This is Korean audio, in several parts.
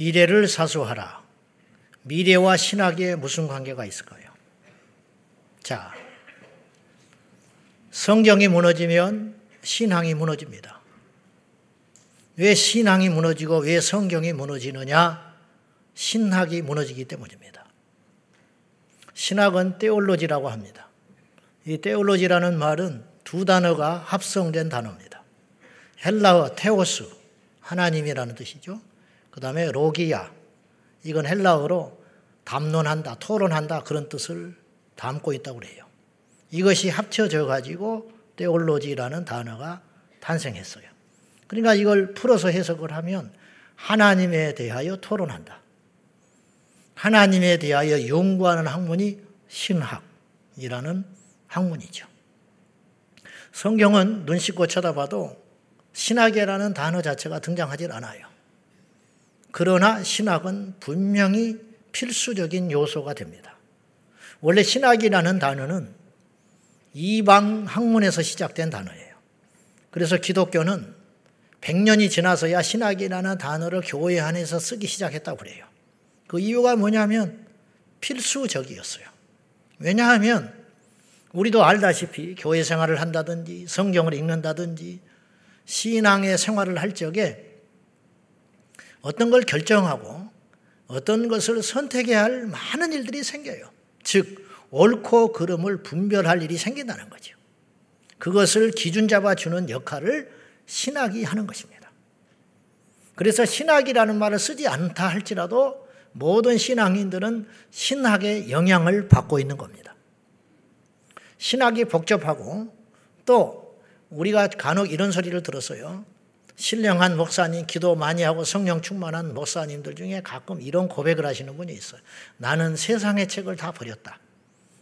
미래를 사수하라. 미래와 신학에 무슨 관계가 있을까요? 자, 성경이 무너지면 신앙이 무너집니다. 왜 신앙이 무너지고 왜 성경이 무너지느냐? 신학이 무너지기 때문입니다. 신학은 테올로지라고 합니다. 이 테올로지라는 말은 두 단어가 합성된 단어입니다. 헬라어 테오스, 하나님이라는 뜻이죠. 그 다음에 로기야. 이건 헬라어로 담론한다, 토론한다 그런 뜻을 담고 있다고 그래요. 이것이 합쳐져 가지고 테올로지라는 단어가 탄생했어요. 그러니까 이걸 풀어서 해석을 하면 하나님에 대하여 토론한다. 하나님에 대하여 연구하는 학문이 신학이라는 학문이죠. 성경은 눈 씻고 쳐다봐도 신학이라는 단어 자체가 등장하지 않아요. 그러나 신학은 분명히 필수적인 요소가 됩니다. 원래 신학이라는 단어는 이방 학문에서 시작된 단어예요. 그래서 기독교는 100년이 지나서야 신학이라는 단어를 교회 안에서 쓰기 시작했다고 그래요. 그 이유가 뭐냐면 필수적이었어요. 왜냐하면 우리도 알다시피 교회 생활을 한다든지 성경을 읽는다든지 신앙의 생활을 할 적에 어떤 걸 결정하고 어떤 것을 선택해야 할 많은 일들이 생겨요. 즉, 옳고 그름을 분별할 일이 생긴다는 거죠. 그것을 기준 잡아주는 역할을 신학이 하는 것입니다. 그래서 신학이라는 말을 쓰지 않다 할지라도 모든 신앙인들은 신학의 영향을 받고 있는 겁니다. 신학이 복잡하고 또 우리가 간혹 이런 소리를 들었어요. 신령한 목사님, 기도 많이 하고 성령 충만한 목사님들 중에 가끔 이런 고백을 하시는 분이 있어요. 나는 세상의 책을 다 버렸다.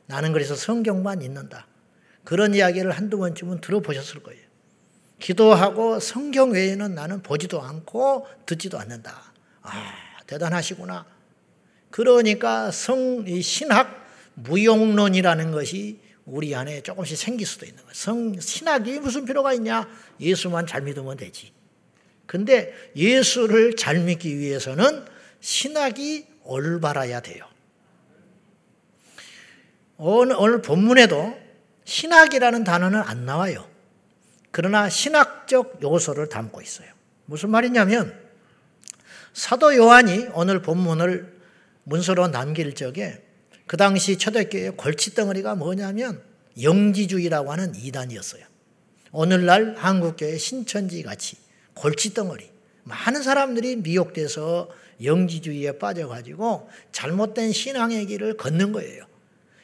나는 그래서 성경만 읽는다. 그런 이야기를 한두 번쯤은 들어보셨을 거예요. 기도하고 성경 외에는 나는 보지도 않고 듣지도 않는다. 아, 대단하시구나. 그러니까 성, 신학 무용론이라는 것이 우리 안에 조금씩 생길 수도 있는 거예요. 성, 신학이 무슨 필요가 있냐? 예수만 잘 믿으면 되지. 근데 예수를 잘 믿기 위해서는 신학이 올바라야 돼요. 오늘, 오늘 본문에도 신학이라는 단어는 안 나와요. 그러나 신학적 요소를 담고 있어요. 무슨 말이냐면 사도 요한이 오늘 본문을 문서로 남길 적에 그 당시 초대교회 골칫덩어리가 뭐냐면 영지주의라고 하는 이단이었어요. 오늘날 한국교회 신천지 같이 골칫덩어리. 많은 사람들이 미혹돼서 영지주의에 빠져가지고 잘못된 신앙의 길을 걷는 거예요.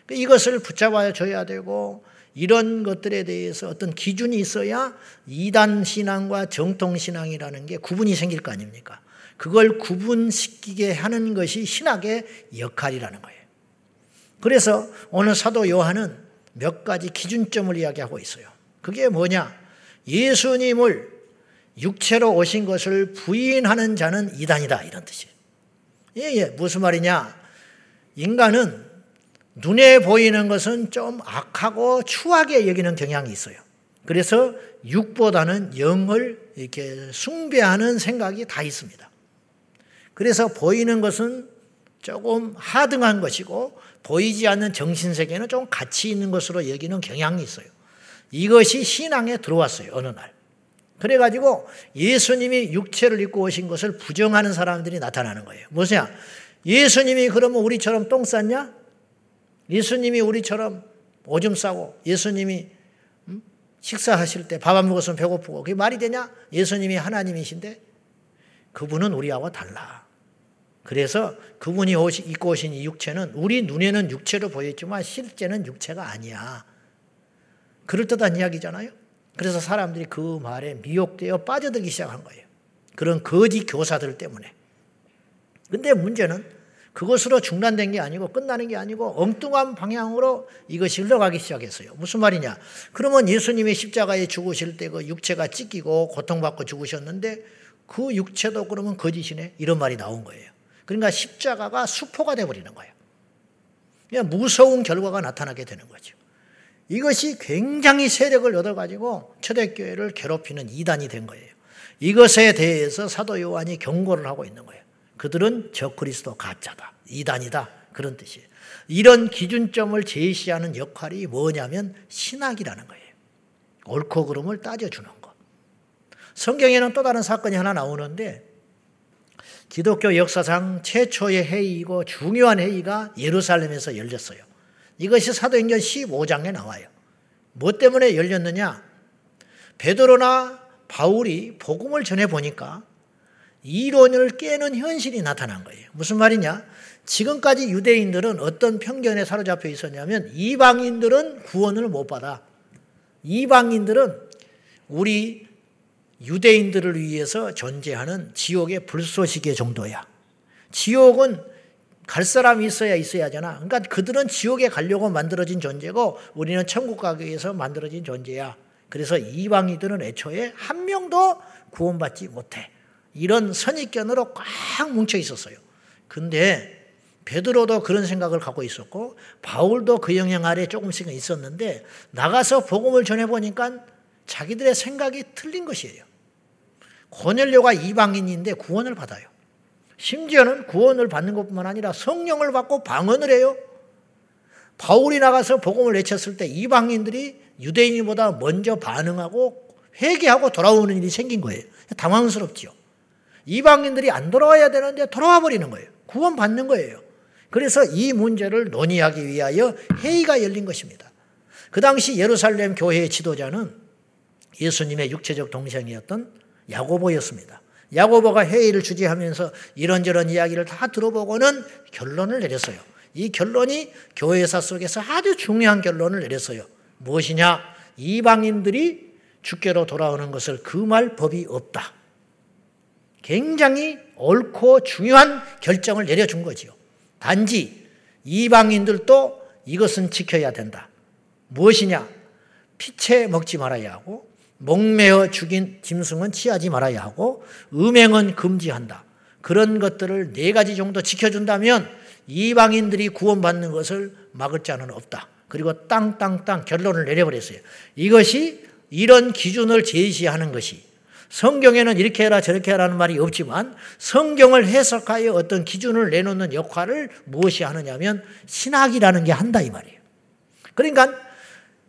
그러니까 이것을 붙잡아 줘야 되고 이런 것들에 대해서 어떤 기준이 있어야 이단 신앙과 정통 신앙이라는 게 구분이 생길 거 아닙니까? 그걸 구분시키게 하는 것이 신학의 역할이라는 거예요. 그래서 오늘 사도 요한은 몇 가지 기준점을 이야기하고 있어요. 그게 뭐냐? 예수님을 육체로 오신 것을 부인하는 자는 이단이다. 이런 뜻이에요. 예, 예. 무슨 말이냐? 인간은 눈에 보이는 것은 좀 악하고 추하게 여기는 경향이 있어요. 그래서 육보다는 영을 이렇게 숭배하는 생각이 다 있습니다. 그래서 보이는 것은 조금 하등한 것이고 보이지 않는 정신세계는 좀 가치 있는 것으로 여기는 경향이 있어요. 이것이 신앙에 들어왔어요. 어느 날. 그래가지고 예수님이 육체를 입고 오신 것을 부정하는 사람들이 나타나는 거예요. 뭐냐? 예수님이 그러면 우리처럼 똥 쌌냐? 예수님이 우리처럼 오줌 싸고 예수님이 음? 식사하실 때 밥 안 먹었으면 배고프고 그게 말이 되냐? 예수님이 하나님이신데 그분은 우리하고 달라. 그래서 그분이 오시, 입고 오신 이 육체는 우리 눈에는 육체로 보였지만 실제는 육체가 아니야. 그럴듯한 이야기잖아요. 그래서 사람들이 그 말에 미혹되어 빠져들기 시작한 거예요. 그런 거짓 교사들 때문에. 근데 문제는 그것으로 중단된 게 아니고 끝나는 게 아니고 엉뚱한 방향으로 이것이 흘러가기 시작했어요. 무슨 말이냐? 그러면 예수님이 십자가에 죽으실 때 그 육체가 찢기고 고통받고 죽으셨는데 그 육체도 그러면 거짓이네? 이런 말이 나온 거예요. 그러니까 십자가가 수포가 돼 버리는 거예요. 그냥 무서운 결과가 나타나게 되는 거죠. 이것이 굉장히 세력을 얻어가지고 초대교회를 괴롭히는 이단이 된 거예요. 이것에 대해서 사도 요한이 경고를 하고 있는 거예요. 그들은 적그리스도 가짜다. 이단이다. 그런 뜻이에요. 이런 기준점을 제시하는 역할이 뭐냐면 신학이라는 거예요. 옳고 그름을 따져주는 거. 성경에는 또 다른 사건이 하나 나오는데 기독교 역사상 최초의 회의이고 중요한 회의가 예루살렘에서 열렸어요. 이것이 사도행전 15장에 나와요. 뭐 때문에 열렸느냐? 베드로나 바울이 복음을 전해 보니까 이론을 깨는 현실이 나타난 거예요. 무슨 말이냐? 지금까지 유대인들은 어떤 편견에 사로잡혀 있었냐면 이방인들은 구원을 못 받아. 이방인들은 우리 유대인들을 위해서 존재하는 지옥의 불쏘시개 정도야. 지옥은 갈 사람이 있어야 있어야 하잖아. 그러니까 그들은 지옥에 가려고 만들어진 존재고 우리는 천국 가기 위해서 만들어진 존재야. 그래서 이방인들은 애초에 한 명도 구원받지 못해. 이런 선입견으로 꽉 뭉쳐 있었어요. 근데 베드로도 그런 생각을 갖고 있었고 바울도 그 영향 아래 조금씩은 있었는데 나가서 복음을 전해 보니까 자기들의 생각이 틀린 것이에요. 고넬료가 이방인인데 구원을 받아요. 심지어는 구원을 받는 것뿐만 아니라 성령을 받고 방언을 해요. 바울이 나가서 복음을 외쳤을 때 이방인들이 유대인보다 먼저 반응하고 회개하고 돌아오는 일이 생긴 거예요. 당황스럽지요. 이방인들이 안 돌아와야 되는데 돌아와 버리는 거예요. 구원 받는 거예요. 그래서 이 문제를 논의하기 위하여 회의가 열린 것입니다. 그 당시 예루살렘 교회의 지도자는 예수님의 육체적 동생이었던 야고보였습니다. 야고보가 회의를 주재하면서 이런저런 이야기를 다 들어보고는 결론을 내렸어요. 이 결론이 교회사 속에서 아주 중요한 결론을 내렸어요. 무엇이냐? 이방인들이 주께로 돌아오는 것을 금할 법이 없다. 굉장히 옳고 중요한 결정을 내려준 거지요. 단지 이방인들도 이것은 지켜야 된다. 무엇이냐? 피채 먹지 말아야 하고 목매어 죽인 짐승은 취하지 말아야 하고 음행은 금지한다. 그런 것들을 네 가지 정도 지켜준다면 이방인들이 구원받는 것을 막을 자는 없다. 그리고 땅땅땅 결론을 내려버렸어요. 이것이 이런 기준을 제시하는 것이 성경에는 이렇게 해라 저렇게 해라는 말이 없지만 성경을 해석하여 어떤 기준을 내놓는 역할을 무엇이 하느냐면 신학이라는 게 한다 이 말이에요. 그러니까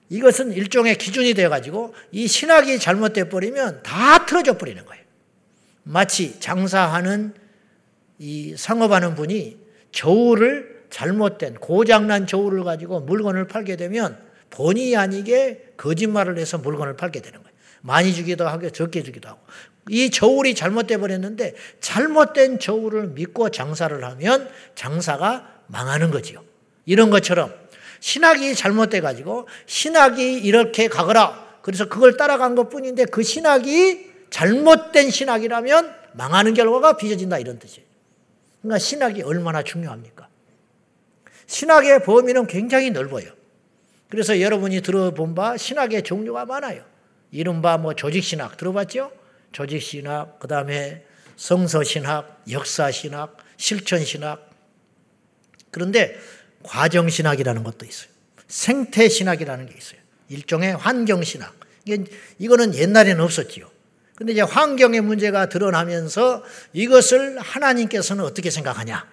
이것은 일종의 기준이 되어가지고 이 신학이 잘못돼 버리면 다 틀어져 버리는 거예요. 마치 장사하는 이 상업하는 분이 저울을 잘못된 고장난 저울을 가지고 물건을 팔게 되면 본의 아니게 거짓말을 해서 물건을 팔게 되는 거예요. 많이 주기도 하고 적게 주기도 하고. 이 저울이 잘못돼 버렸는데 잘못된 저울을 믿고 장사를 하면 장사가 망하는 거지요. 이런 것처럼 신학이 잘못돼 가지고 신학이 이렇게 가거라. 그래서 그걸 따라간 것 뿐인데 그 신학이 잘못된 신학이라면 망하는 결과가 빚어진다 이런 뜻이에요. 그러니까 신학이 얼마나 중요합니까? 신학의 범위는 굉장히 넓어요. 그래서 여러분이 들어본 바 신학의 종류가 많아요. 이른바 뭐 조직신학 들어봤죠? 조직신학, 그 다음에 성서신학, 역사신학, 실천신학. 그런데 과정신학이라는 것도 있어요. 생태신학이라는 게 있어요. 일종의 환경신학. 이거는 옛날에는 없었지요. 근데 이제 환경의 문제가 드러나면서 이것을 하나님께서는 어떻게 생각하냐.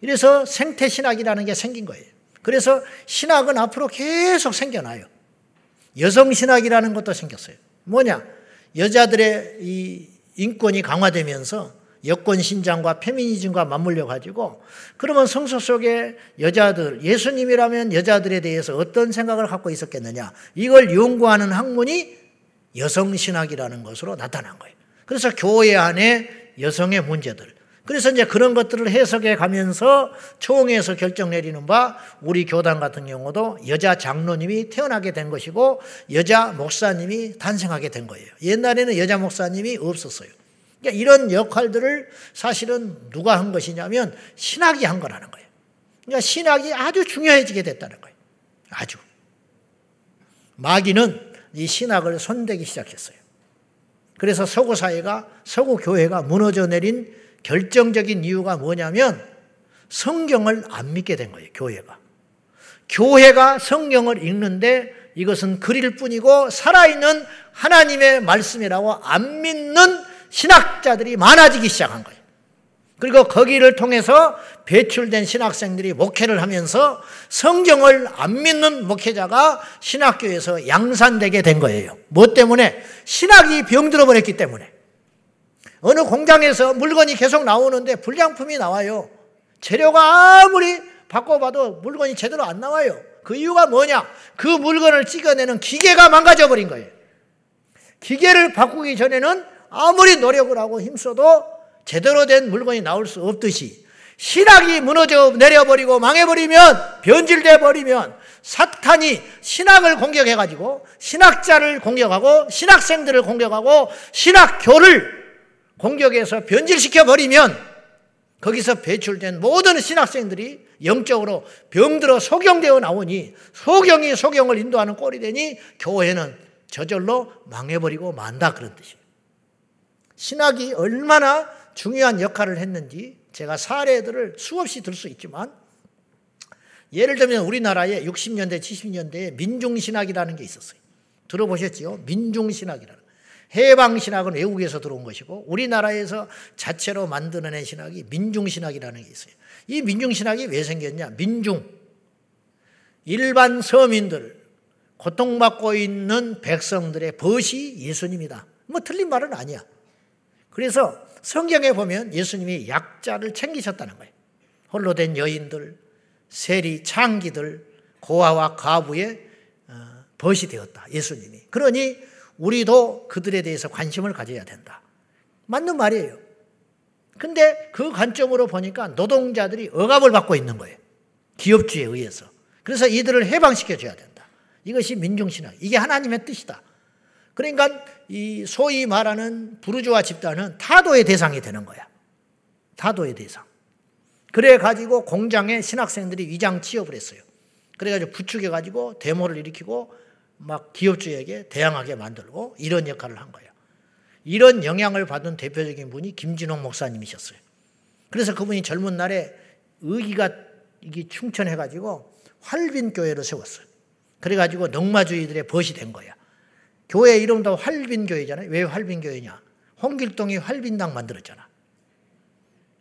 이래서 생태신학이라는 게 생긴 거예요. 그래서 신학은 앞으로 계속 생겨나요. 여성신학이라는 것도 생겼어요. 뭐냐? 여자들의 이 인권이 강화되면서 여권 신장과 페미니즘과 맞물려 가지고 그러면 성서 속에 여자들 예수님이라면 여자들에 대해서 어떤 생각을 갖고 있었겠느냐 이걸 연구하는 학문이 여성 신학이라는 것으로 나타난 거예요. 그래서 교회 안에 여성의 문제들 그래서 이제 그런 것들을 해석해 가면서 총회에서 결정 내리는 바 우리 교단 같은 경우도 여자 장로님이 태어나게 된 것이고 여자 목사님이 탄생하게 된 거예요. 옛날에는 여자 목사님이 없었어요. 그러니까 이런 역할들을 사실은 누가 한 것이냐면 신학이 한 거라는 거예요. 그러니까 신학이 아주 중요해지게 됐다는 거예요. 아주. 마귀는 이 신학을 손대기 시작했어요. 그래서 서구 사회가, 서구 교회가 무너져 내린 결정적인 이유가 뭐냐면 성경을 안 믿게 된 거예요, 교회가. 교회가 성경을 읽는데 이것은 글일 뿐이고 살아있는 하나님의 말씀이라고 안 믿는 신학자들이 많아지기 시작한 거예요. 그리고 거기를 통해서 배출된 신학생들이 목회를 하면서 성경을 안 믿는 목회자가 신학교에서 양산되게 된 거예요. 뭐 때문에? 신학이 병들어 버렸기 때문에. 어느 공장에서 물건이 계속 나오는데 불량품이 나와요. 재료가 아무리 바꿔봐도 물건이 제대로 안 나와요. 그 이유가 뭐냐? 그 물건을 찍어내는 기계가 망가져 버린 거예요. 기계를 바꾸기 전에는 아무리 노력을 하고 힘써도 제대로 된 물건이 나올 수 없듯이 신학이 무너져 내려버리고 망해버리면 변질돼 버리면 사탄이 신학을 공격해가지고 신학자를 공격하고 신학생들을 공격하고 신학교를 공격해서 변질시켜 버리면 거기서 배출된 모든 신학생들이 영적으로 병들어 소경되어 나오니 소경이 소경을 인도하는 꼴이 되니 교회는 저절로 망해버리고 만다 그런 뜻이에요. 신학이 얼마나 중요한 역할을 했는지 제가 사례들을 수없이 들 수 있지만 예를 들면 우리나라에 60년대, 70년대에 민중신학이라는 게 있었어요. 들어보셨지요? 민중신학이라는. 해방신학은 외국에서 들어온 것이고 우리나라에서 자체로 만들어낸 신학이 민중신학이라는 게 있어요. 이 민중신학이 왜 생겼냐? 민중. 일반 서민들, 고통받고 있는 백성들의 벗이 예수님이다. 뭐 틀린 말은 아니야. 그래서 성경에 보면 예수님이 약자를 챙기셨다는 거예요. 홀로 된 여인들, 세리, 창기들, 고아와 가부의 어, 벗이 되었다. 예수님이. 그러니 우리도 그들에 대해서 관심을 가져야 된다. 맞는 말이에요. 근데 그 관점으로 보니까 노동자들이 억압을 받고 있는 거예요. 기업주에 의해서. 그래서 이들을 해방시켜 줘야 된다. 이것이 민중신학. 이게 하나님의 뜻이다. 그러니까 이 소위 말하는 부르주아 집단은 타도의 대상이 되는 거야. 타도의 대상. 그래 가지고 공장에 신학생들이 위장 취업을 했어요. 그래 가지고 부추겨 가지고 데모를 일으키고 막 기업주에게 대항하게 만들고 이런 역할을 한 거예요. 이런 영향을 받은 대표적인 분이 김진홍 목사님이셨어요. 그래서 그분이 젊은 날에 의기가 이게 충천해 가지고 활빈 교회를 세웠어요. 그래 가지고 넉마주의들의 벗이 된 거야. 교회 이름도 활빈교회잖아요. 왜 활빈교회냐? 홍길동이 활빈당 만들었잖아.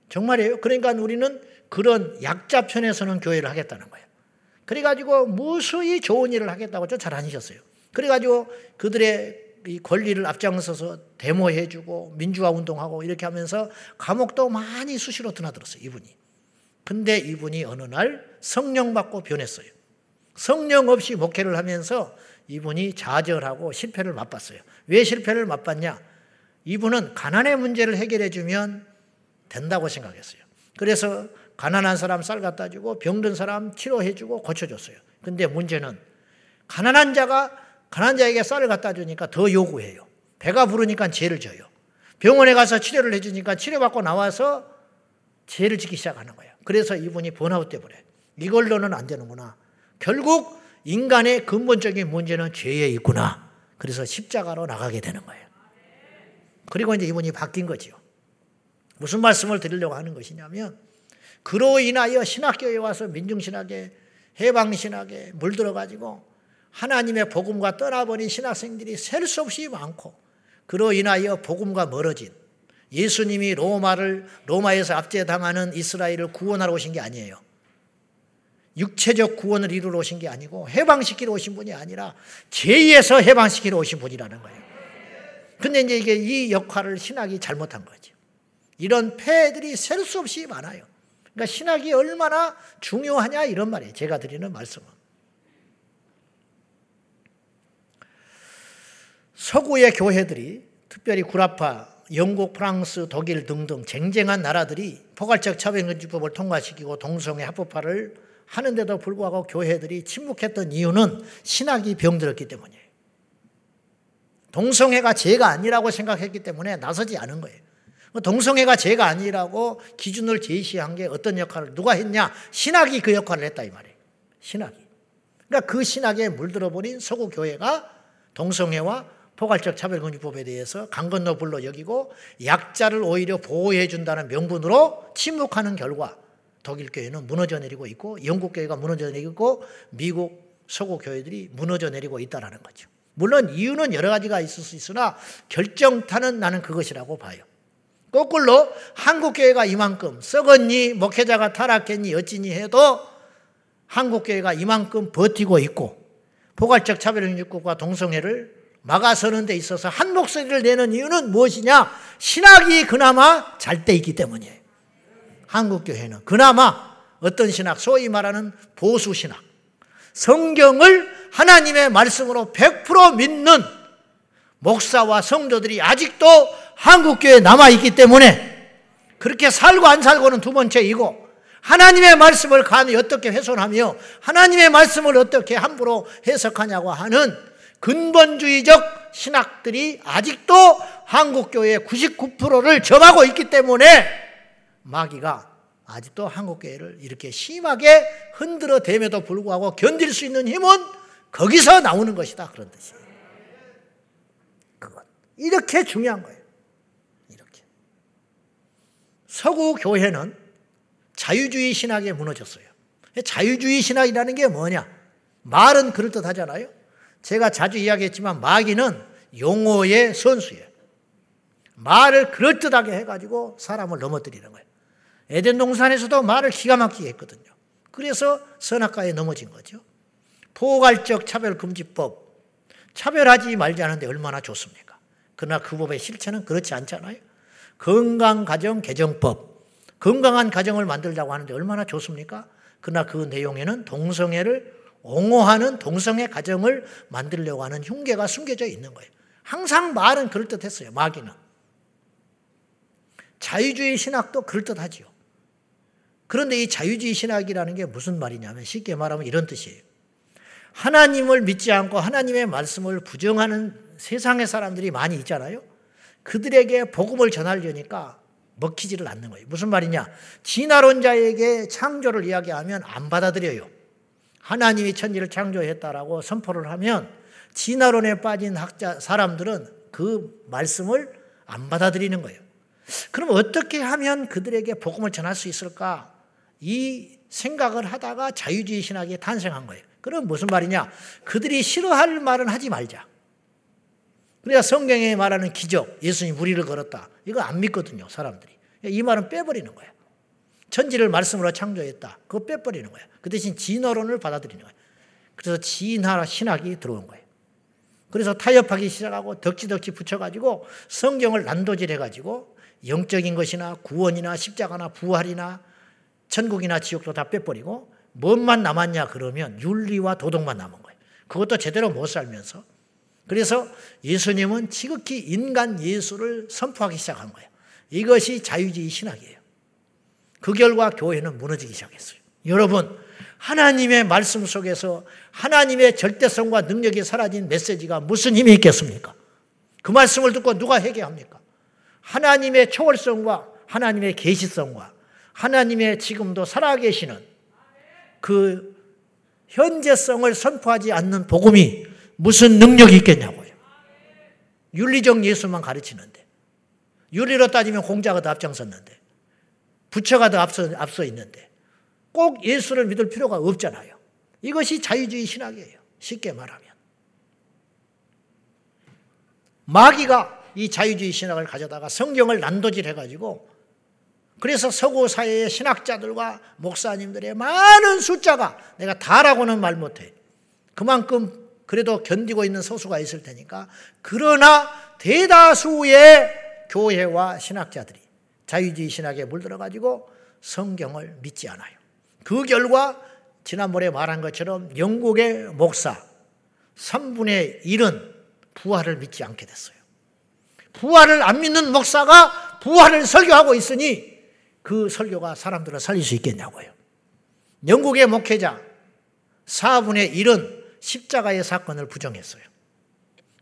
정말이에요. 그러니까 우리는 그런 약자 편에서는 교회를 하겠다는 거예요. 그래가지고 무수히 좋은 일을 하겠다고 쫓아다니셨어요. 그래가지고 그들의 이 권리를 앞장서서 데모해주고 민주화 운동하고 이렇게 하면서 감옥도 많이 수시로 드나들었어요. 이분이. 근데 이분이 어느 날 성령 받고 변했어요. 성령 없이 목회를 하면서 이분이 좌절하고 실패를 맛봤어요. 왜 실패를 맛봤냐? 이분은 가난의 문제를 해결해 주면 된다고 생각했어요. 그래서 가난한 사람 쌀 갖다 주고 병든 사람 치료해 주고 고쳐 줬어요. 근데 문제는 가난한 자가 가난한 자에게 쌀을 갖다 주니까 더 요구해요. 배가 부르니까 죄를 져요. 병원에 가서 치료를 해 주니까 치료받고 나와서 죄를 짓기 시작하는 거예요. 그래서 이분이 번아웃 돼 버려요. 이걸로는 안 되는구나. 결국 인간의 근본적인 문제는 죄에 있구나. 그래서 십자가로 나가게 되는 거예요. 그리고 이제 이분이 바뀐 거지요. 무슨 말씀을 드리려고 하는 것이냐면, 그로 인하여 신학교에 와서 민중신학에, 해방신학에 물들어가지고 하나님의 복음과 떠나버린 신학생들이 셀 수 없이 많고, 그로 인하여 복음과 멀어진 예수님이 로마를, 로마에서 압제당하는 이스라엘을 구원하러 오신 게 아니에요. 육체적 구원을 이루러 오신 게 아니고 해방시키러 오신 분이 아니라 죄에서 해방시키러 오신 분이라는 거예요. 근데 이제 이게 이 역할을 신학이 잘못한 거죠. 이런 폐들이 셀 수 없이 많아요. 그러니까 신학이 얼마나 중요하냐 이런 말이에요. 제가 드리는 말씀은. 서구의 교회들이 특별히 구라파, 영국, 프랑스, 독일 등등 쟁쟁한 나라들이 포괄적 차별금지법을 통과시키고 동성애 합법화를 하는데도 불구하고 교회들이 침묵했던 이유는 신학이 병들었기 때문이에요. 동성애가 죄가 아니라고 생각했기 때문에 나서지 않은 거예요. 동성애가 죄가 아니라고 기준을 제시한 게 어떤 역할을 누가 했냐? 신학이 그 역할을 했다 이 말이에요. 신학이. 그러니까 그 신학에 물들어 버린 서구 교회가 동성애와 포괄적 차별금지법에 대해서 강 건너 불러 여기고 약자를 오히려 보호해 준다는 명분으로 침묵하는 결과 독일 교회는 무너져 내리고 있고 영국 교회가 무너져 내리고 미국 서구 교회들이 무너져 내리고 있다라는 거죠. 물론 이유는 여러 가지가 있을 수 있으나 결정타는 나는 그것이라고 봐요. 거꾸로 한국 교회가 이만큼 썩었니 목회자가 타락했니 어찌니 해도 한국 교회가 이만큼 버티고 있고 포괄적 차별형육국과 동성애를 막아서는 데 있어서 한 목소리를 내는 이유는 무엇이냐? 신학이 그나마 잘 돼 있기 때문이에요. 한국교회는 그나마 어떤 신학, 소위 말하는 보수 신학, 성경을 하나님의 말씀으로 100% 믿는 목사와 성도들이 아직도 한국교회에 남아있기 때문에 그렇게 살고 안 살고는 두 번째이고 하나님의 말씀을 감히 어떻게 훼손하며 하나님의 말씀을 어떻게 함부로 해석하냐고 하는 근본주의적 신학들이 아직도 한국교회의 99%를 점하고 있기 때문에 마귀가 아직도 한국교회를 이렇게 심하게 흔들어 댐에도 불구하고 견딜 수 있는 힘은 거기서 나오는 것이다. 그런 뜻이에요. 그것. 이렇게 중요한 거예요. 이렇게. 서구 교회는 자유주의 신학에 무너졌어요. 자유주의 신학이라는 게 뭐냐? 말은 그럴듯 하잖아요. 제가 자주 이야기했지만 마귀는 용어의 선수예요. 말을 그럴듯하게 해가지고 사람을 넘어뜨리는 거예요. 에덴 동산에서도 말을 기가 막히게 했거든요. 그래서 선악과에 넘어진 거죠. 포괄적 차별금지법. 차별하지 말자는데 얼마나 좋습니까? 그러나 그 법의 실체는 그렇지 않잖아요. 건강가정개정법. 건강한 가정을 만들자고 하는데 얼마나 좋습니까? 그러나 그 내용에는 동성애를 옹호하는 동성애 가정을 만들려고 하는 흉계가 숨겨져 있는 거예요. 항상 말은 그럴듯했어요. 마귀는. 자유주의 신학도 그럴듯하지요. 그런데 이 자유주의 신학이라는 게 무슨 말이냐면 쉽게 말하면 이런 뜻이에요. 하나님을 믿지 않고 하나님의 말씀을 부정하는 세상의 사람들이 많이 있잖아요. 그들에게 복음을 전하려니까 먹히지를 않는 거예요. 무슨 말이냐? 진화론자에게 창조를 이야기하면 안 받아들여요. 하나님이 천지를 창조했다라고 선포를 하면 진화론에 빠진 학자 사람들은 그 말씀을 안 받아들이는 거예요. 그럼 어떻게 하면 그들에게 복음을 전할 수 있을까? 이 생각을 하다가 자유주의 신학이 탄생한 거예요. 그럼 무슨 말이냐? 그들이 싫어할 말은 하지 말자. 그러니까 성경에 말하는 기적, 예수님 무리를 걸었다. 이거 안 믿거든요, 사람들이. 이 말은 빼버리는 거야. 천지를 말씀으로 창조했다. 그거 빼버리는 거야. 그 대신 진화론을 받아들이는 거야. 그래서 진화 신학이 들어온 거예요. 그래서 타협하기 시작하고 덕지덕지 붙여가지고 성경을 난도질해가지고 영적인 것이나 구원이나 십자가나 부활이나 천국이나 지옥도 다 빼버리고 뭔만 남았냐 그러면 윤리와 도덕만 남은 거예요. 그것도 제대로 못 살면서. 그래서 예수님은 지극히 인간 예수를 선포하기 시작한 거예요. 이것이 자유주의 신학이에요. 그 결과 교회는 무너지기 시작했어요. 여러분, 하나님의 말씀 속에서 하나님의 절대성과 능력이 사라진 메시지가 무슨 힘이 있겠습니까? 그 말씀을 듣고 누가 회개합니까? 하나님의 초월성과 하나님의 계시성과 하나님의 지금도 살아계시는 그 현재성을 선포하지 않는 복음이 무슨 능력이 있겠냐고요. 윤리적 예수만 가르치는데 윤리로 따지면 공자가 더 앞장섰는데 부처가 더 앞서, 앞서 있는데 꼭 예수를 믿을 필요가 없잖아요. 이것이 자유주의 신학이에요. 쉽게 말하면. 마귀가 이 자유주의 신학을 가져다가 성경을 난도질 해가지고 그래서 서구 사회의 신학자들과 목사님들의 많은 숫자가 내가 다라고는 말 못해. 그만큼 그래도 견디고 있는 소수가 있을 테니까. 그러나 대다수의 교회와 신학자들이 자유주의 신학에 물들어가지고 성경을 믿지 않아요. 그 결과 지난번에 말한 것처럼 영국의 목사 3분의 1은 부활을 믿지 않게 됐어요. 부활을 안 믿는 목사가 부활을 설교하고 있으니 그 설교가 사람들을 살릴 수 있겠냐고요. 영국의 목회자 4분의 1은 십자가의 사건을 부정했어요.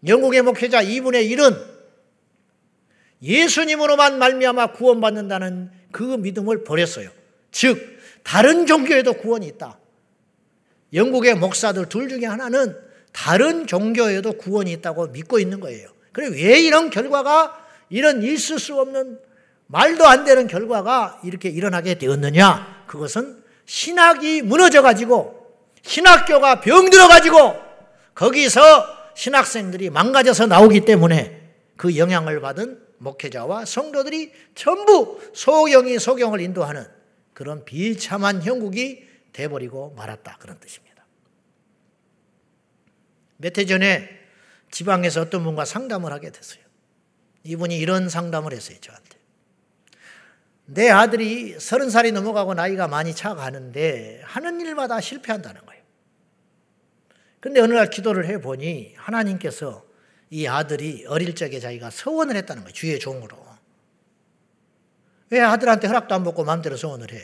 영국의 목회자 2분의 1은 예수님으로만 말미암아 구원받는다는 그 믿음을 버렸어요. 즉 다른 종교에도 구원이 있다. 영국의 목사들 둘 중에 하나는 다른 종교에도 구원이 있다고 믿고 있는 거예요. 그래 왜 이런 결과가 이런 있을 수 없는 말도 안 되는 결과가 이렇게 일어나게 되었느냐? 그것은 신학이 무너져 가지고 신학교가 병들어 가지고 거기서 신학생들이 망가져서 나오기 때문에 그 영향을 받은 목회자와 성도들이 전부 소경이 소경을 인도하는 그런 비참한 형국이 돼버리고 말았다. 그런 뜻입니다. 몇 해 전에 지방에서 어떤 분과 상담을 하게 됐어요. 이분이 이런 상담을 했어요, 저한테. 내 아들이 서른 살이 넘어가고 나이가 많이 차가는데 하는 일마다 실패한다는 거예요. 근데 어느 날 기도를 해 보니 하나님께서 이 아들이 어릴 적에 자기가 서원을 했다는 거예요. 주의 종으로. 왜 아들한테 허락도 안 받고 마음대로 서원을 해?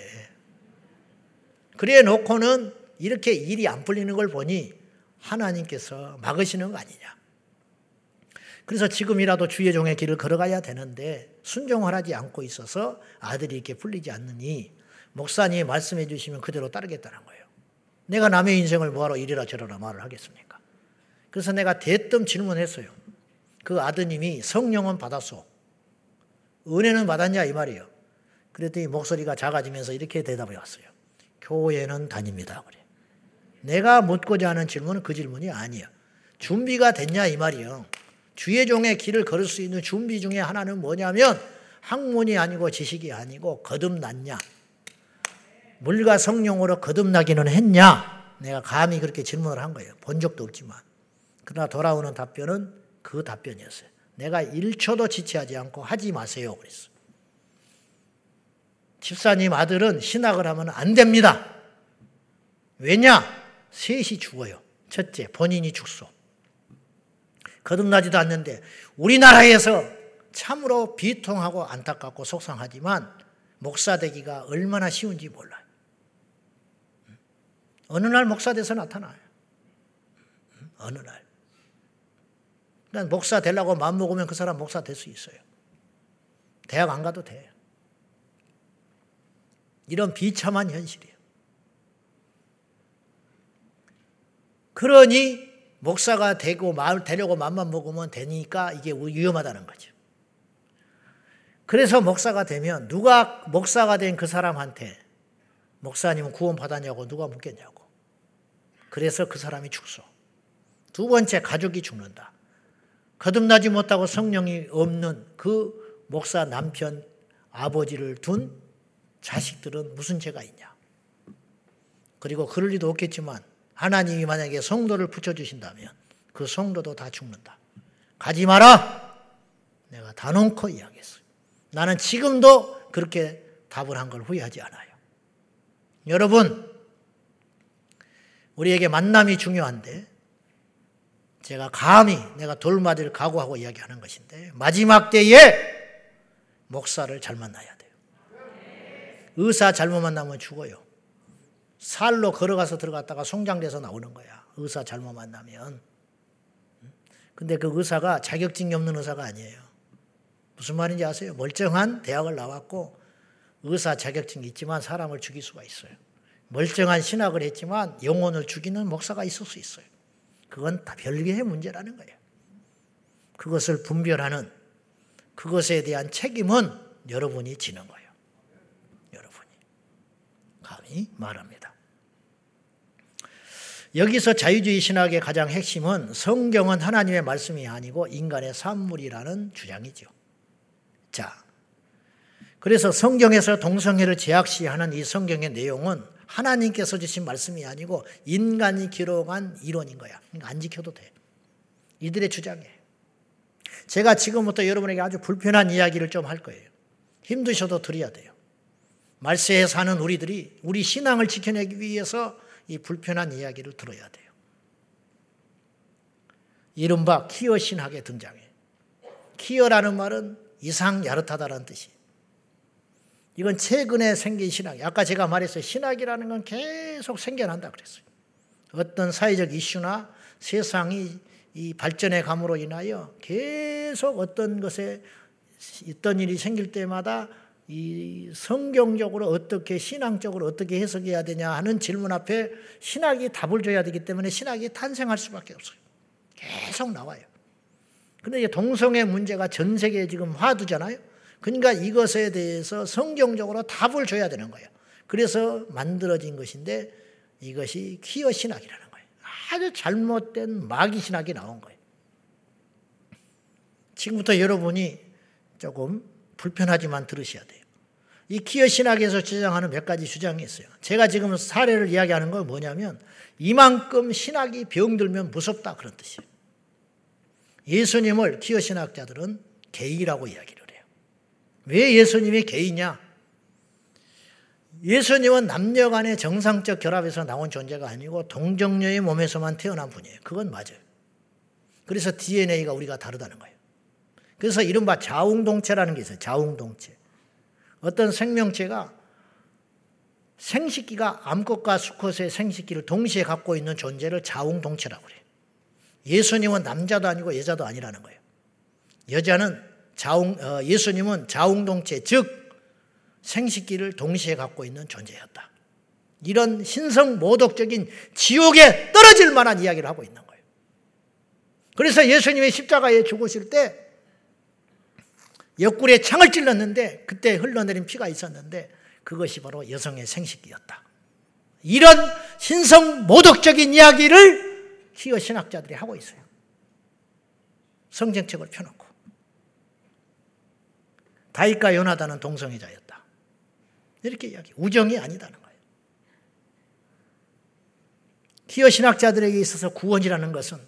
그래 놓고는 이렇게 일이 안 풀리는 걸 보니 하나님께서 막으시는 거 아니냐. 그래서 지금이라도 주의 종의 길을 걸어가야 되는데 순종을 하지 않고 있어서 아들이 이렇게 풀리지 않느니 목사님이 말씀해 주시면 그대로 따르겠다는 거예요. 내가 남의 인생을 뭐하러 이리라 저리라 말을 하겠습니까? 그래서 내가 대뜸 질문했어요. 그 아드님이 성령은 받았소. 은혜는 받았냐 이 말이에요. 그랬더니 목소리가 작아지면서 이렇게 대답해 왔어요. 교회는 다닙니다. 그래. 내가 묻고자 하는 질문은 그 질문이 아니야. 준비가 됐냐 이 말이에요. 주의 종의 길을 걸을 수 있는 준비 중에 하나는 뭐냐면 학문이 아니고 지식이 아니고 거듭났냐. 물과 성령으로 거듭나기는 했냐. 내가 감히 그렇게 질문을 한 거예요. 본 적도 없지만. 그러나 돌아오는 답변은 그 답변이었어요. 내가 1초도 지체하지 않고 하지 마세요. 그랬어. 집사님 아들은 신학을 하면 안 됩니다. 왜냐? 셋이 죽어요. 첫째, 본인이 죽소. 거듭나지도 않는데 우리나라에서 참으로 비통하고 안타깝고 속상하지만 목사 되기가 얼마나 쉬운지 몰라요. 어느 날 목사 돼서 나타나요. 어느 날. 그러니까 목사 되려고 마음 먹으면 그 사람 목사 될 수 있어요. 대학 안 가도 돼. 이런 비참한 현실이에요. 그러니 목사가 되고 마을 되려고 마음만 먹으면 되니까 이게 위험하다는 거죠. 그래서 목사가 되면 누가 목사가 된 그 사람한테 목사님은 구원 받았냐고 누가 묻겠냐고. 그래서 그 사람이 죽소. 두 번째 가족이 죽는다. 거듭나지 못하고 성령이 없는 그 목사 남편 아버지를 둔 자식들은 무슨 죄가 있냐. 그리고 그럴 리도 없겠지만 하나님이 만약에 성도를 붙여주신다면 그 성도도 다 죽는다. 가지 마라! 내가 단언코 이야기했어요. 나는 지금도 그렇게 답을 한 걸 후회하지 않아요. 여러분, 우리에게 만남이 중요한데 제가 감히 내가 돌맞이를 각오하고 이야기하는 것인데 마지막 때에 목사를 잘 만나야 돼요. 의사 잘못 만나면 죽어요. 살로 걸어가서 들어갔다가 송장돼서 나오는 거야. 의사 잘못 만나면. 근데 그 의사가 자격증이 없는 의사가 아니에요. 무슨 말인지 아세요? 멀쩡한 대학을 나왔고 의사 자격증이 있지만 사람을 죽일 수가 있어요. 멀쩡한 신학을 했지만 영혼을 죽이는 목사가 있을 수 있어요. 그건 다 별개의 문제라는 거예요. 그것을 분별하는 그것에 대한 책임은 여러분이 지는 거예요. 여러분이. 감히 말합니다. 여기서 자유주의 신학의 가장 핵심은 성경은 하나님의 말씀이 아니고 인간의 산물이라는 주장이죠. 자, 그래서 성경에서 동성애를 제약시하는 이 성경의 내용은 하나님께서 주신 말씀이 아니고 인간이 기록한 이론인 거야. 그러니까 안 지켜도 돼. 이들의 주장이에요. 제가 지금부터 여러분에게 아주 불편한 이야기를 좀 할 거예요. 힘드셔도 드려야 돼요. 말세에 사는 우리들이 우리 신앙을 지켜내기 위해서 이 불편한 이야기를 들어야 돼요. 이른바 키어 신학의 등장해. 키어라는 말은 이상 야릇하다라는 뜻이. 이건 최근에 생긴 신학. 아까 제가 말했어요. 신학이라는 건 계속 생겨난다 그랬어요. 어떤 사회적 이슈나 세상이 이 발전의 감으로 인하여 계속 어떤 것에 어떤 일이 생길 때마다 이 성경적으로 어떻게 신앙적으로 어떻게 해석해야 되냐 하는 질문 앞에 신학이 답을 줘야 되기 때문에 신학이 탄생할 수밖에 없어요. 계속 나와요. 근데 이제 동성애 문제가 전 세계에 지금 화두잖아요. 그러니까 이것에 대해서 성경적으로 답을 줘야 되는 거예요. 그래서 만들어진 것인데 이것이 퀴어 신학이라는 거예요. 아주 잘못된 마귀 신학이 나온 거예요. 지금부터 여러분이 조금 불편하지만 들으셔야 돼요. 이 키어 신학에서 주장하는 몇 가지 주장이 있어요. 제가 지금 사례를 이야기하는 건 뭐냐면 이만큼 신학이 병들면 무섭다 그런 뜻이에요. 예수님을 키어 신학자들은 개이라고 이야기를 해요. 왜 예수님이 개이냐? 예수님은 남녀 간의 정상적 결합에서 나온 존재가 아니고 동정녀의 몸에서만 태어난 분이에요. 그건 맞아요. 그래서 DNA가 우리가 다르다는 거예요. 그래서 이른바 자웅동체라는 게 있어요. 자웅동체. 어떤 생명체가 생식기가 암컷과 수컷의 생식기를 동시에 갖고 있는 존재를 자웅동체라고 그래요. 예수님은 남자도 아니고 여자도 아니라는 거예요. 여자는 자웅, 어, 예수님은 자웅동체, 즉 생식기를 동시에 갖고 있는 존재였다. 이런 신성 모독적인 지옥에 떨어질 만한 이야기를 하고 있는 거예요. 그래서 예수님이 십자가에 죽으실 때 옆구리에 창을 찔렀는데 그때 흘러내린 피가 있었는데 그것이 바로 여성의 생식기였다. 이런 신성 모독적인 이야기를 기어 신학자들이 하고 있어요. 성경책을 펴놓고. 다윗과 요나단은 동성애자였다. 이렇게 이야기. 우정이 아니다는 거예요. 기어 신학자들에게 있어서 구원이라는 것은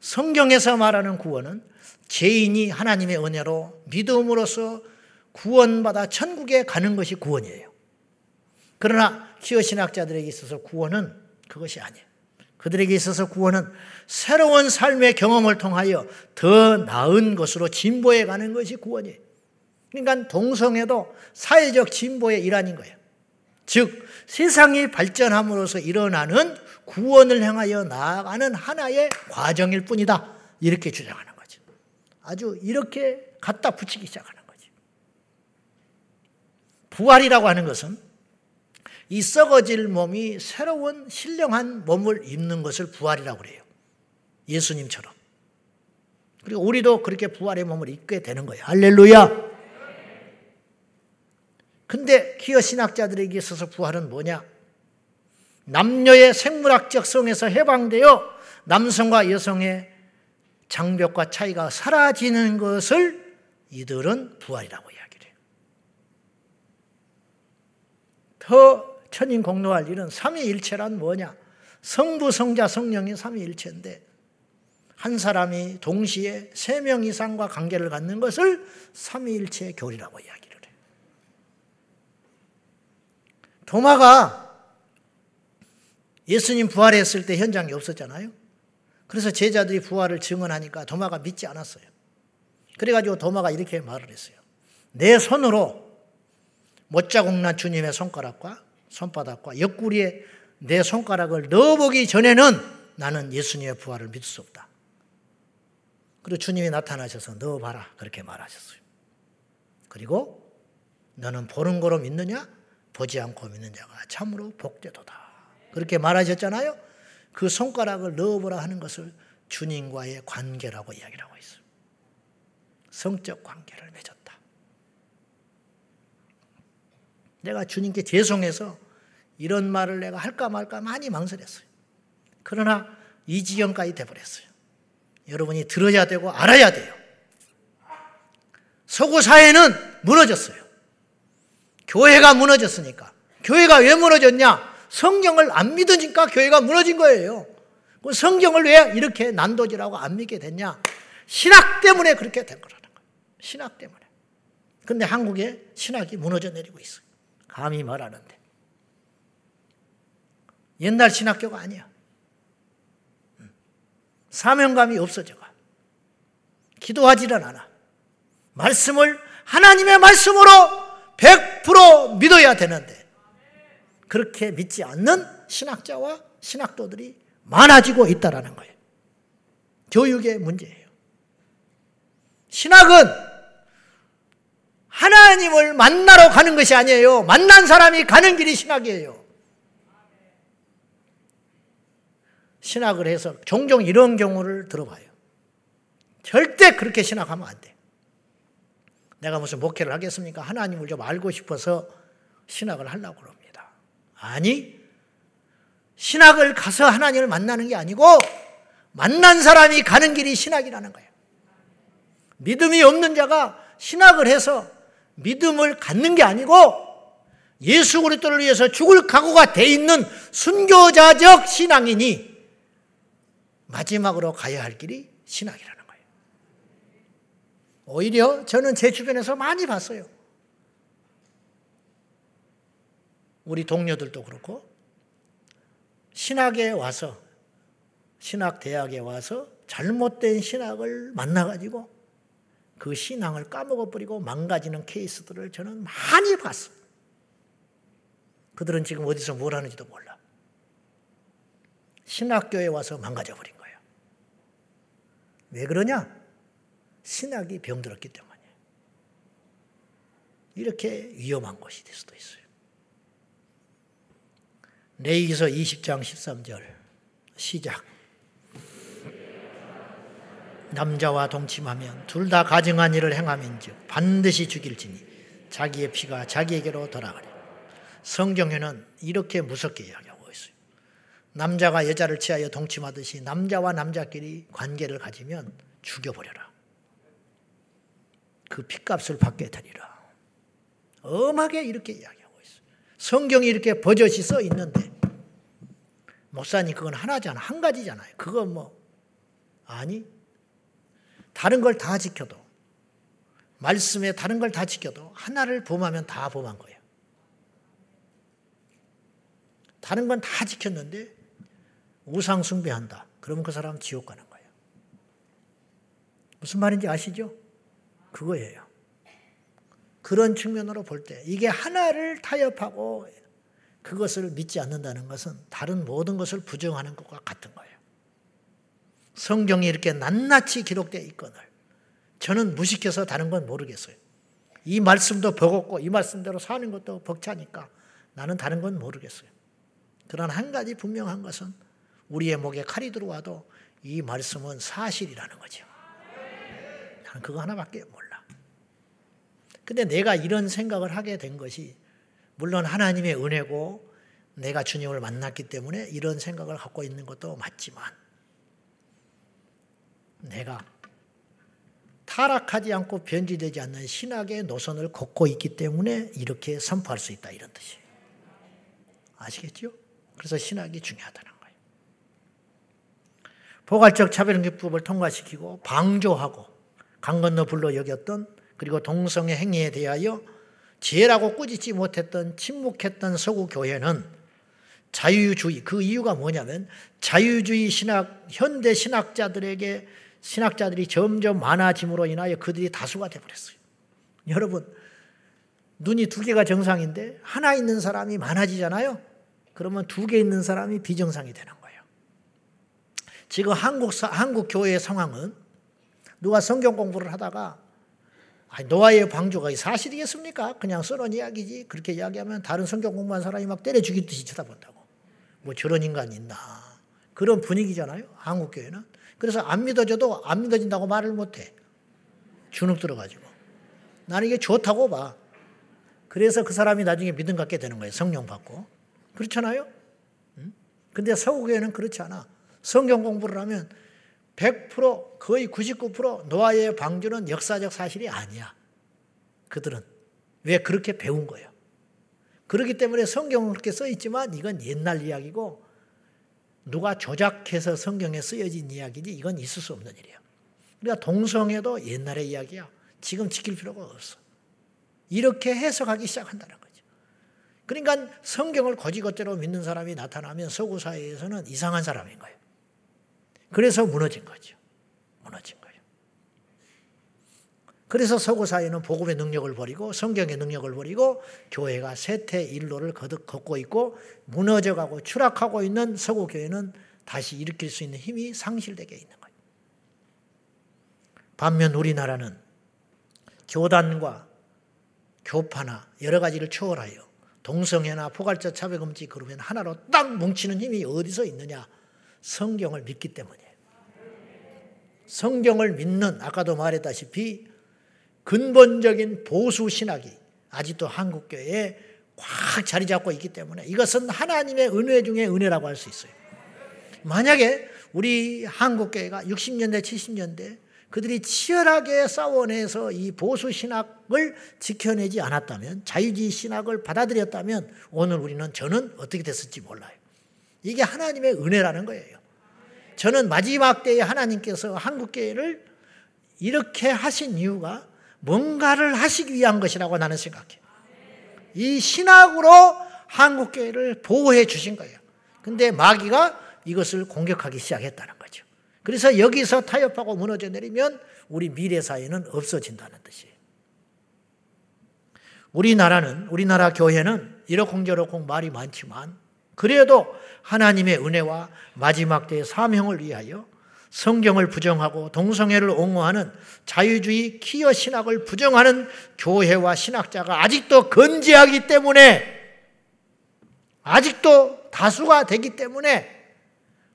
성경에서 말하는 구원은 죄인이 하나님의 은혜로 믿음으로써 구원받아 천국에 가는 것이 구원이에요. 그러나 기어 신학자들에게 있어서 구원은 그것이 아니에요. 그들에게 있어서 구원은 새로운 삶의 경험을 통하여 더 나은 것으로 진보해 가는 것이 구원이에요. 그러니까 동성애도 사회적 진보의 일환인 거예요. 즉, 세상이 발전함으로써 일어나는 구원을 향하여 나아가는 하나의 과정일 뿐이다. 이렇게 주장하는. 아주 이렇게 갖다 붙이기 시작하는 거죠. 부활이라고 하는 것은 이 썩어질 몸이 새로운 신령한 몸을 입는 것을 부활이라고 그래요. 예수님처럼. 그리고 우리도 그렇게 부활의 몸을 입게 되는 거예요. 할렐루야! 근데 기어 신학자들에게 있어서 부활은 뭐냐? 남녀의 생물학적 성에서 해방되어 남성과 여성의 장벽과 차이가 사라지는 것을 이들은 부활이라고 이야기를 해요. 더 천인 공로할 일은 삼위일체란 뭐냐? 성부, 성자, 성령이 삼위일체인데 한 사람이 동시에 세 명 이상과 관계를 갖는 것을 삼위일체의 교리라고 이야기합니다. 도마가 예수님 부활했을 때 현장에 없었잖아요. 그래서 제자들이 부활을 증언하니까 도마가 믿지 않았어요. 그래가지고 도마가 이렇게 말을 했어요. 내 손으로 못자국 난 주님의 손가락과 손바닥과 옆구리에 내 손가락을 넣어보기 전에는 나는 예수님의 부활을 믿을 수 없다. 그리고 주님이 나타나셔서 넣어봐라. 그렇게 말하셨어요. 그리고 너는 보는 거로 믿느냐? 보지 않고 믿는 자가 참으로 복되도다. 그렇게 말하셨잖아요. 그 손가락을 넣어보라 하는 것을 주님과의 관계라고 이야기를 하고 있어요. 성적 관계를 맺었다. 내가 주님께 죄송해서 이런 말을 내가 할까 말까 많이 망설였어요. 그러나 이 지경까지 돼버렸어요. 여러분이 들어야 되고 알아야 돼요. 서구 사회는 무너졌어요. 교회가 무너졌으니까. 교회가 왜 무너졌냐? 성경을 안 믿으니까 교회가 무너진 거예요. 그 성경을 왜 이렇게 난도질하고 안 믿게 됐냐? 신학 때문에 그렇게 된 거라는 거예요. 신학 때문에. 근데 한국에 신학이 무너져 내리고 있어요. 감히 말하는데. 옛날 신학교가 아니야. 음. 사명감이 없어져가. 기도하지는 않아. 말씀을 하나님의 말씀으로 100% 믿어야 되는데 그렇게 믿지 않는 신학자와 신학도들이 많아지고 있다라는 거예요. 교육의 문제예요. 신학은 하나님을 만나러 가는 것이 아니에요. 만난 사람이 가는 길이 신학이에요. 신학을 해서 종종 이런 경우를 들어봐요. 절대 그렇게 신학하면 안 돼. 내가 무슨 목회를 하겠습니까? 하나님을 좀 알고 싶어서 신학을 하려고 그럽니다. 아니, 신학을 가서 하나님을 만나는 게 아니고 만난 사람이 가는 길이 신학이라는 거예요. 믿음이 없는 자가 신학을 해서 믿음을 갖는 게 아니고 예수 그리스도를 위해서 죽을 각오가 돼 있는 순교자적 신앙이니 마지막으로 가야 할 길이 신학이라는 거예요. 오히려 저는 제 주변에서 많이 봤어요. 우리 동료들도 그렇고 신학에 와서 신학 대학에 와서 잘못된 신학을 만나 가지고 그 신앙을 까먹어 버리고 망가지는 케이스들을 저는 많이 봤어요. 그들은 지금 어디서 뭘 하는지도 몰라. 신학교에 와서 망가져 버린 거예요. 왜 그러냐? 신학이 병들었기 때문이에요. 이렇게 위험한 것이 될 수도 있어요. 레이기서 20장 13절 시작 남자와 동침하면 둘 다 가증한 일을 행함인즉 반드시 죽일지니 자기의 피가 자기에게로 돌아가리. 성경에는 이렇게 무섭게 이야기하고 있어요. 남자가 여자를 취하여 동침하듯이 남자와 남자끼리 관계를 가지면 죽여버려라. 그 피값을 받게 되리라. 엄하게 이렇게 있어요. 성경이 이렇게 버젓이 써 있는데 목사님 그건 하나잖아. 한 가지잖아요. 그거 뭐 아니 다른 걸 다 지켜도 말씀에 다른 걸 다 지켜도 하나를 범하면 다 범한 거예요. 다른 건 다 지켰는데 우상 숭배한다. 그러면 그 사람은 지옥 가는 거예요. 무슨 말인지 아시죠? 그거예요. 그런 측면으로 볼 때 이게 하나를 타협하고 그것을 믿지 않는다는 것은 다른 모든 것을 부정하는 것과 같은 거예요. 성경이 이렇게 낱낱이 기록되어 있거늘 저는 무식해서 다른 건 모르겠어요. 이 말씀도 버겁고 이 말씀대로 사는 것도 벅차니까 나는 다른 건 모르겠어요. 그러나 한 가지 분명한 것은 우리의 목에 칼이 들어와도 이 말씀은 사실이라는 거죠. 나는 그거 하나밖에 몰라. 근데 내가 이런 생각을 하게 된 것이 물론 하나님의 은혜고 내가 주님을 만났기 때문에 이런 생각을 갖고 있는 것도 맞지만 내가 타락하지 않고 변질되지 않는 신학의 노선을 걷고 있기 때문에 이렇게 선포할 수 있다 이런 뜻이에요. 아시겠죠? 그래서 신학이 중요하다는 거예요. 포괄적 차별기법을 통과시키고 방조하고 강 건너 불러 여겼던 그리고 동성의 행위에 대하여 지혜라고 꾸짖지 못했던 침묵했던 서구 교회는 자유주의 그 이유가 뭐냐면 자유주의 신학 현대 신학자들에게 신학자들이 점점 많아짐으로 인하여 그들이 다수가 되어버렸어요. 여러분, 눈이 두 개가 정상인데 하나 있는 사람이 많아지잖아요. 그러면 두 개 있는 사람이 비정상이 되는 거예요. 지금 한국, 한국 교회의 상황은 누가 성경 공부를 하다가 노아의 방주가 사실이겠습니까? 그냥 써놓은 이야기지. 그렇게 이야기하면 다른 성경 공부한 사람이 막 때려 죽이듯이 쳐다본다고. 뭐 저런 인간이 있나. 그런 분위기잖아요. 한국 교회는. 그래서 안 믿어져도 안 믿어진다고 말을 못해. 주눅 들어가지고. 나는 이게 좋다고 봐. 그래서 그 사람이 나중에 믿음 갖게 되는 거예요. 성령 받고. 그렇잖아요? 근데 서구교회는 그렇지 않아. 성경 공부를 하면 100% 거의 99% 노아의 방주는 역사적 사실이 아니야. 그들은. 왜 그렇게 배운 거예요? 그렇기 때문에 성경은 그렇게 써 있지만 이건 옛날 이야기고 누가 조작해서 성경에 쓰여진 이야기지 이건 있을 수 없는 일이야. 그러니까 동성애도 옛날의 이야기야. 지금 지킬 필요가 없어. 이렇게 해석하기 시작한다는 거죠. 그러니까 성경을 거지것대로 믿는 사람이 나타나면 서구 사회에서는 이상한 사람인 거예요. 그래서 무너진 거죠. 무너진 거예요. 그래서 서구 사회는 복음의 능력을 버리고 성경의 능력을 버리고 교회가 쇠퇴 일로를 걷고 있고 무너져가고 추락하고 있는 서구 교회는 다시 일으킬 수 있는 힘이 상실되게 있는 거예요. 반면 우리나라는 교단과 교파나 여러 가지를 초월하여 동성애나 포괄적 차별금지 그러면 하나로 딱 뭉치는 힘이 어디서 있느냐? 성경을 믿기 때문이에요. 성경을 믿는 아까도 말했다시피 근본적인 보수 신학이 아직도 한국 교회에 꽉 자리 잡고 있기 때문에 이것은 하나님의 은혜 중에 은혜라고 할 수 있어요. 만약에 우리 한국 교회가 60년대, 70년대 그들이 치열하게 싸워내서 이 보수 신학을 지켜내지 않았다면 자유주의 신학을 받아들였다면 오늘 우리는 저는 어떻게 됐을지 몰라요. 이게 하나님의 은혜라는 거예요. 저는 마지막 때에 하나님께서 한국교회를 이렇게 하신 이유가 뭔가를 하시기 위한 것이라고 나는 생각해요. 이 신학으로 한국교회를 보호해 주신 거예요. 근데 마귀가 이것을 공격하기 시작했다는 거죠. 그래서 여기서 타협하고 무너져 내리면 우리 미래 사회는 없어진다는 뜻이에요. 우리나라는 우리나라 교회는 이러쿵저러쿵 말이 많지만 그래도 하나님의 은혜와 마지막 때의 사명을 위하여 성경을 부정하고 동성애를 옹호하는 자유주의 키어 신학을 부정하는 교회와 신학자가 아직도 건재하기 때문에 아직도 다수가 되기 때문에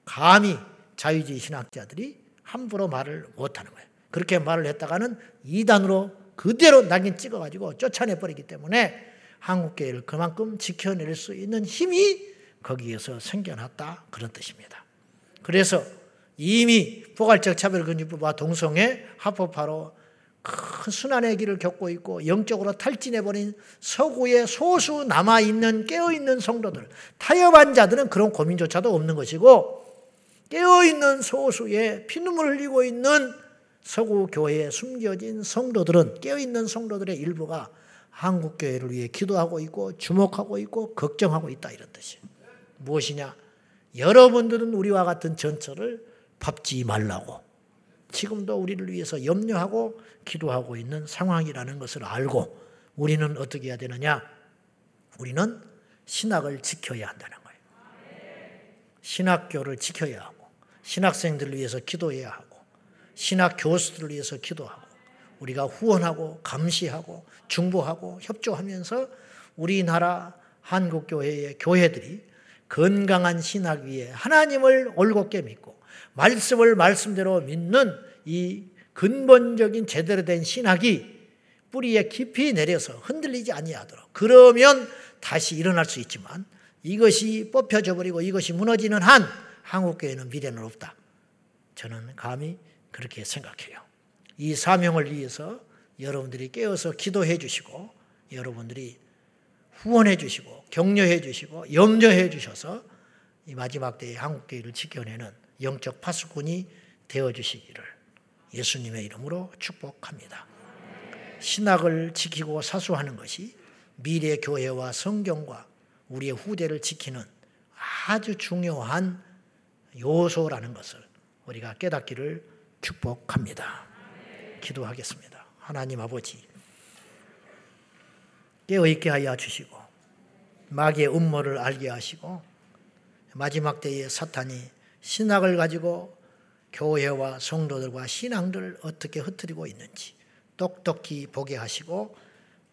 감히 자유주의 신학자들이 함부로 말을 못하는 거예요. 그렇게 말을 했다가는 이단으로 그대로 낙인 찍어가지고 쫓아내 버리기 때문에 한국교회를 그만큼 지켜낼 수 있는 힘이 거기에서 생겨났다 그런 뜻입니다. 그래서 이미 포괄적 차별금지법과 동성애 합법화로 큰 순환의 길을 겪고 있고 영적으로 탈진해버린 서구의 소수 남아있는 깨어있는 성도들 타협한 자들은 그런 고민조차도 없는 것이고 깨어있는 소수의 피눈물 흘리고 있는 서구 교회에 숨겨진 성도들은 깨어있는 성도들의 일부가 한국 교회를 위해 기도하고 있고 주목하고 있고 걱정하고 있다 이런 뜻이에요. 무엇이냐? 여러분들은 우리와 같은 전철을 밟지 말라고 지금도 우리를 위해서 염려하고 기도하고 있는 상황이라는 것을 알고 우리는 어떻게 해야 되느냐? 우리는 신학을 지켜야 한다는 거예요. 신학교를 지켜야 하고 신학생들을 위해서 기도해야 하고 신학 교수들을 위해서 기도하고 우리가 후원하고 감시하고 중보하고 협조하면서 우리나라 한국 교회의 교회들이 건강한 신학 위에 하나님을 올곧게 믿고 말씀을 말씀대로 믿는 이 근본적인 제대로 된 신학이 뿌리에 깊이 내려서 흔들리지 아니하도록 그러면 다시 일어날 수 있지만 이것이 뽑혀져 버리고 이것이 무너지는 한 한국교회는 미래는 없다. 저는 감히 그렇게 생각해요. 이 사명을 위해서 여러분들이 깨어서 기도해 주시고 여러분들이 후원해 주시고 격려해 주시고 염려해 주셔서 이 마지막 때의 한국 교회를 지켜내는 영적 파수꾼이 되어 주시기를 예수님의 이름으로 축복합니다. 신학을 지키고 사수하는 것이 미래 교회와 성경과 우리의 후대를 지키는 아주 중요한 요소라는 것을 우리가 깨닫기를 축복합니다. 기도하겠습니다. 하나님 아버지, 깨어있게 하여 주시고, 마귀의 음모를 알게 하시고, 마지막 때에 사탄이 신학을 가지고 교회와 성도들과 신앙들을 어떻게 흩뜨리고 있는지 똑똑히 보게 하시고,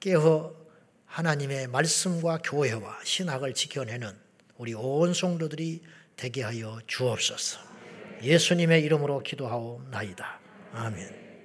깨어 하나님의 말씀과 교회와 신학을 지켜내는 우리 온 성도들이 되게 하여 주옵소서. 예수님의 이름으로 기도하옵나이다. 아멘.